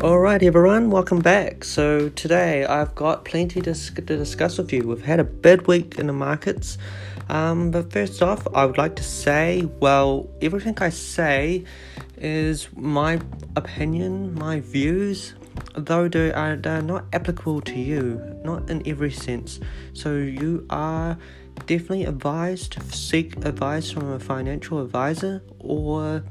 Alright, everyone, welcome back. So, today I've got plenty to, to discuss with you. We've had a bad week in the markets, um, but first off, I would like to say well, everything I say is my opinion, my views, though they are, they are not applicable to you, not in every sense. So, you are definitely advised to seek advice from a financial advisor or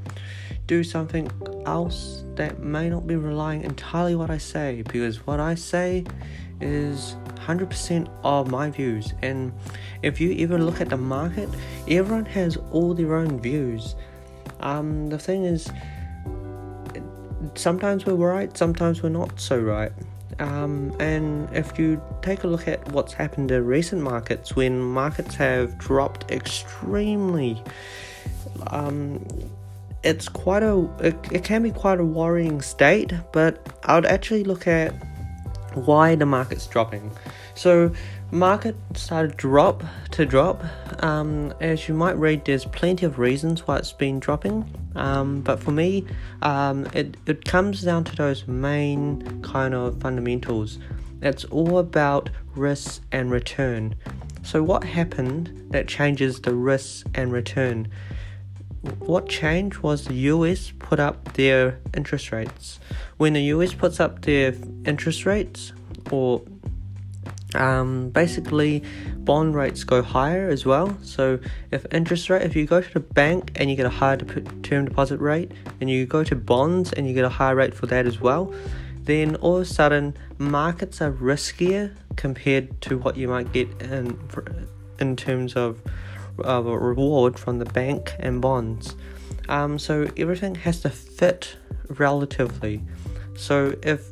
do something else that may not be relying entirely what I say because what I say is 100% of my views. And if you ever look at the market everyone has all their own views. Um, the thing is sometimes we're right sometimes we're not so right. Um, and if you take a look at what's happened in recent markets when markets have dropped extremely um, it's quite a it, it can be quite a worrying state but i would actually look at why the market's dropping. So market started drop to drop. Um, as you might read there's plenty of reasons why it's been dropping. Um, but for me um, it, it comes down to those main kind of fundamentals. It's all about risk and return. So what happened that changes the risk and return what changed was the US put up their interest rates. When the US puts up their interest rates, or um, basically bond rates go higher as well. So if interest rate, if you go to the bank and you get a higher term deposit rate, and you go to bonds and you get a higher rate for that as well, then all of a sudden markets are riskier compared to what you might get in in terms of a reward from the bank and bonds. Um, so everything has to fit relatively. So if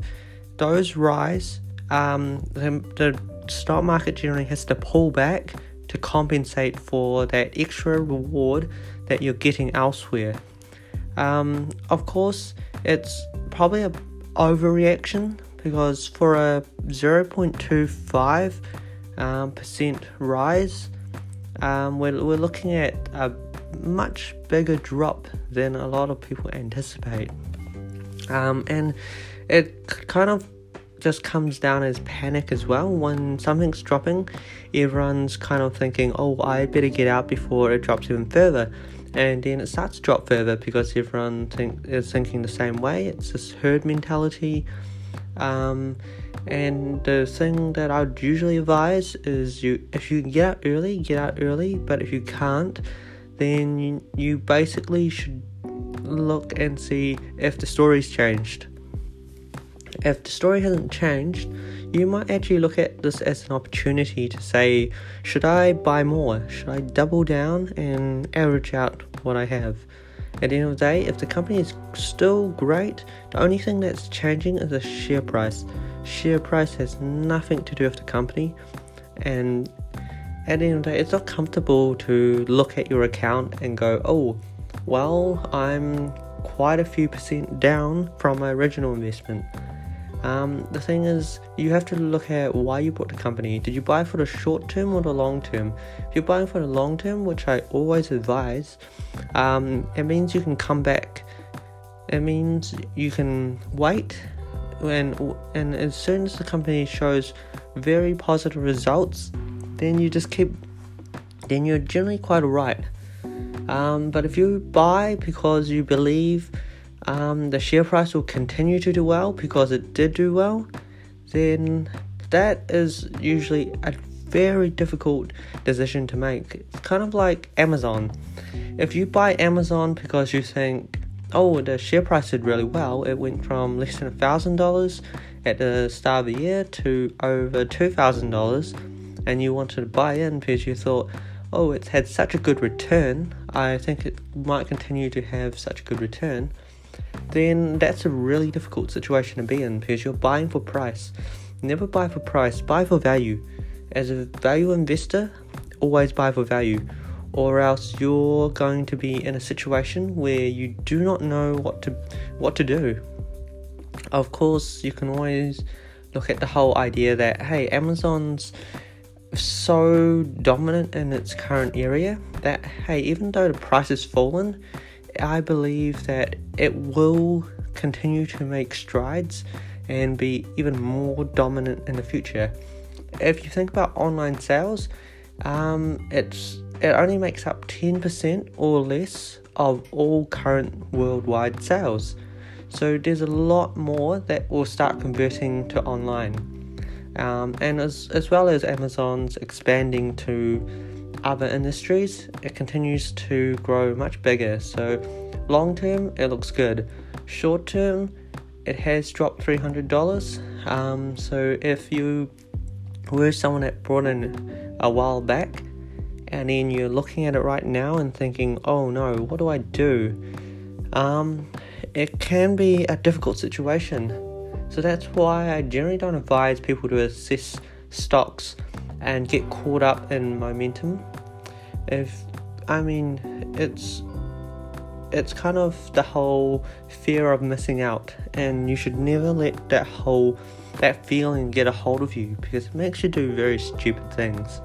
those rise, um, the, the stock market generally has to pull back to compensate for that extra reward that you're getting elsewhere. Um, of course, it's probably a overreaction because for a 0.25 um, percent rise, um, we're, we're looking at a much bigger drop than a lot of people anticipate. Um, and it kind of just comes down as panic as well. When something's dropping, everyone's kind of thinking, oh, I better get out before it drops even further. And then it starts to drop further because everyone think, is thinking the same way. It's this herd mentality. Um, and the thing that I would usually advise is you if you get out early, get out early, but if you can't, then you, you basically should look and see if the story's changed. If the story hasn't changed, you might actually look at this as an opportunity to say, should I buy more? Should I double down and average out what I have? At the end of the day, if the company is still great, the only thing that's changing is the share price share price has nothing to do with the company. And at the end of the day it's not comfortable to look at your account and go oh well i'm quite a few percent down from my original investment. Um, the thing is you have to look at why you bought the company. Did you buy for the short term or the long term? If you're buying for the long term which i always advise um, it means you can come back. It means you can wait and and as soon as the company shows very positive results, then you just keep, then you're generally quite alright. Um, but if you buy because you believe um, the share price will continue to do well because it did do well, then that is usually a very difficult decision to make. It's kind of like Amazon. If you buy Amazon because you think oh, the share price did really well. It went from less than a thousand dollars at the start of the year to over two thousand dollars, and you wanted to buy in because you thought, oh, it's had such a good return. I think it might continue to have such a good return. Then that's a really difficult situation to be in because you're buying for price. Never buy for price, buy for value. As a value investor, always buy for value or else you're going to be in a situation where you do not know what to what to do. Of course, you can always look at the whole idea that hey, Amazon's so dominant in its current area that hey, even though the price has fallen, I believe that it will continue to make strides and be even more dominant in the future. If you think about online sales, um, it's it only makes up 10% or less of all current worldwide sales. So there's a lot more that will start converting to online. Um, and as, as well as Amazon's expanding to other industries, it continues to grow much bigger. So long term, it looks good. Short term, it has dropped $300. Um, so if you were someone that brought in a while back, and then you're looking at it right now and thinking, oh no, what do I do? Um, it can be a difficult situation. So that's why I generally don't advise people to assess stocks and get caught up in momentum. If I mean, it's it's kind of the whole fear of missing out, and you should never let that whole that feeling get a hold of you because it makes you do very stupid things.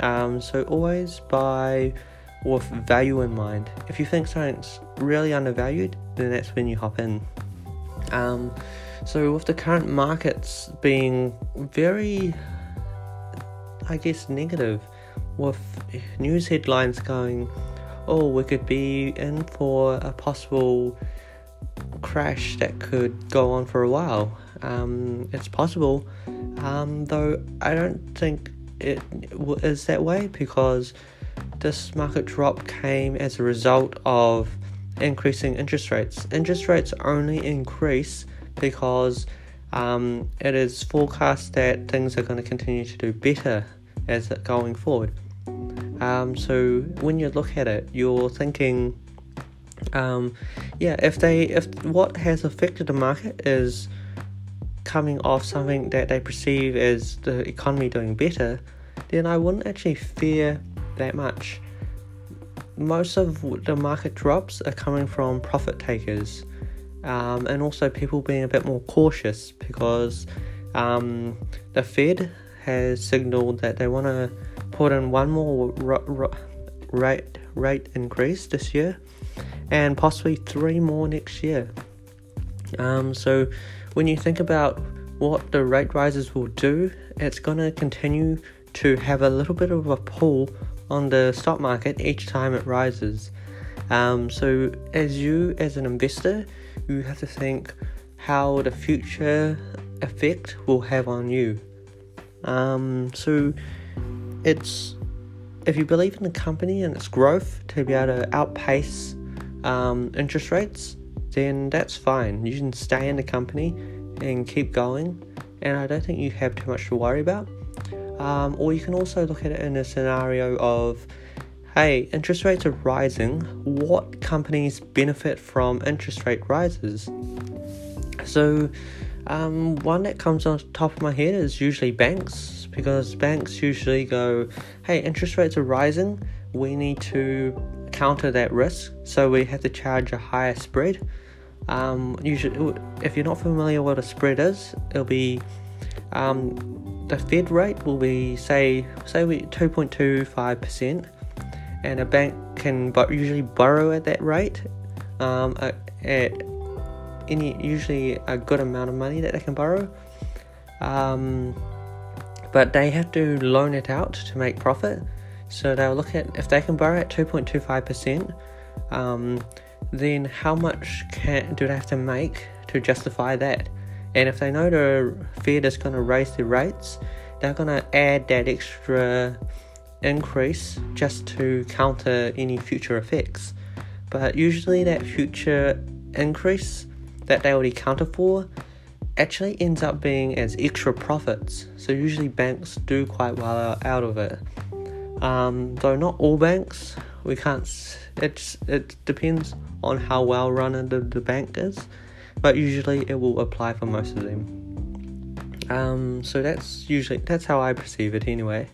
Um, so always buy with value in mind. If you think something's really undervalued, then that's when you hop in. Um, so with the current markets being very, I guess, negative, with news headlines going, oh, we could be in for a possible crash that could go on for a while. Um, it's possible, um, though I don't think it is that way because this market drop came as a result of increasing interest rates. Interest rates only increase because um, it is forecast that things are going to continue to do better as going forward. Um, so when you look at it, you're thinking, um, yeah, if they if what has affected the market is coming off something that they perceive as the economy doing better, then I wouldn't actually fear that much. Most of the market drops are coming from profit takers um, and also people being a bit more cautious because um, the Fed has signaled that they want to put in one more r- r- rate rate increase this year and possibly three more next year. Um, so when you think about what the rate rises will do, it's going to continue to have a little bit of a pull on the stock market each time it rises. Um, so, as you, as an investor, you have to think how the future effect will have on you. Um, so, it's if you believe in the company and its growth to be able to outpace um, interest rates, then that's fine. You can stay in the company and keep going, and I don't think you have too much to worry about. Um, or you can also look at it in a scenario of hey, interest rates are rising. What companies benefit from interest rate rises? So, um, one that comes on top of my head is usually banks because banks usually go, hey, interest rates are rising. We need to counter that risk, so we have to charge a higher spread. Um, usually, if you're not familiar what a spread is, it'll be um, the Fed rate will be say say we 2.25 percent, and a bank can but usually borrow at that rate um, at any usually a good amount of money that they can borrow. Um, but they have to loan it out to make profit. So they'll look at if they can borrow at 2.25 percent, um, then how much can do they have to make to justify that? And if they know the Fed is going to raise the rates, they're going to add that extra increase just to counter any future effects. But usually, that future increase that they already counter for actually ends up being as extra profits. So, usually, banks do quite well out of it. Um, though not all banks, we can't. It's it depends on how well run the, the bank is but usually it will apply for most of them. Um, so that's usually that's how I perceive it anyway.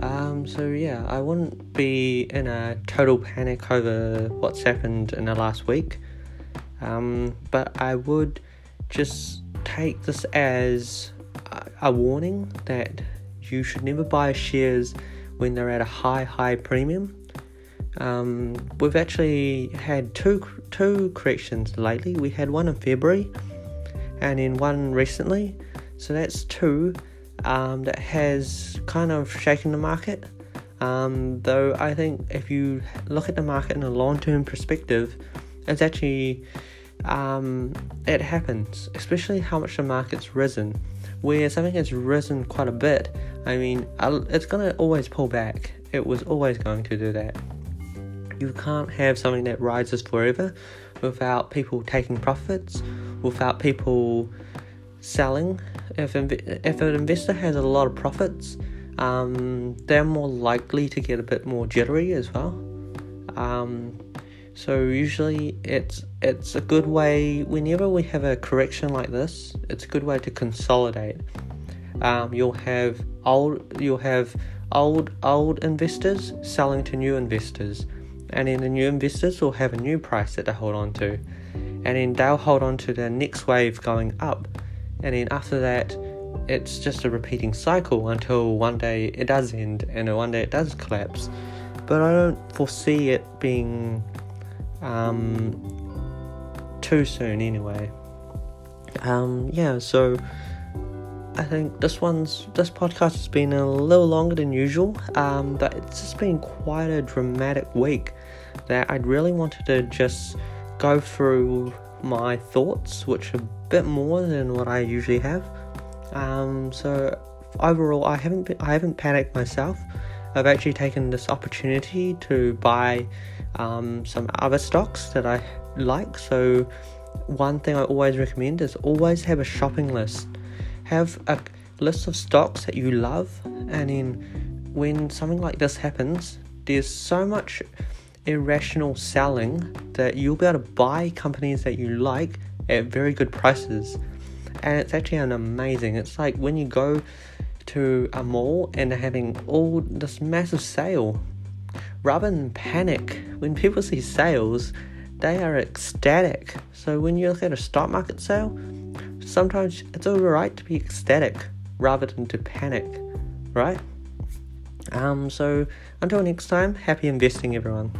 Um, so yeah, I wouldn't be in a total panic over what's happened in the last week, um, but I would just take this as a, a warning that you should never buy shares when they're at a high high premium. Um, we've actually had two two corrections lately. We had one in February, and then one recently. So that's two um, that has kind of shaken the market. Um, though I think if you look at the market in a long term perspective, it's actually um, it happens, especially how much the market's risen. Where something has risen quite a bit, I mean, it's gonna always pull back. It was always going to do that. You can't have something that rises forever without people taking profits, without people selling. If if an investor has a lot of profits, um, they're more likely to get a bit more jittery as well. Um, so usually it's it's a good way whenever we have a correction like this, it's a good way to consolidate. Um, you'll have old you'll have old old investors selling to new investors, and then the new investors will have a new price that they hold on to, and then they'll hold on to the next wave going up, and then after that, it's just a repeating cycle until one day it does end and one day it does collapse. But I don't foresee it being um, too soon anyway. Um, yeah, so I think this one's this podcast has been a little longer than usual, um, but it's just been quite a dramatic week that I'd really wanted to just go through my thoughts, which are a bit more than what I usually have. Um, so overall, I haven't been, I haven't panicked myself. I've actually taken this opportunity to buy um, some other stocks that I like. So, one thing I always recommend is always have a shopping list. Have a list of stocks that you love, and then when something like this happens, there's so much irrational selling that you'll be able to buy companies that you like at very good prices. And it's actually an amazing. It's like when you go to a mall and they're having all this massive sale rather than panic, when people see sales, they are ecstatic. So when you look at a stock market sale, sometimes it's alright to be ecstatic rather than to panic, right? Um, so until next time, happy investing, everyone.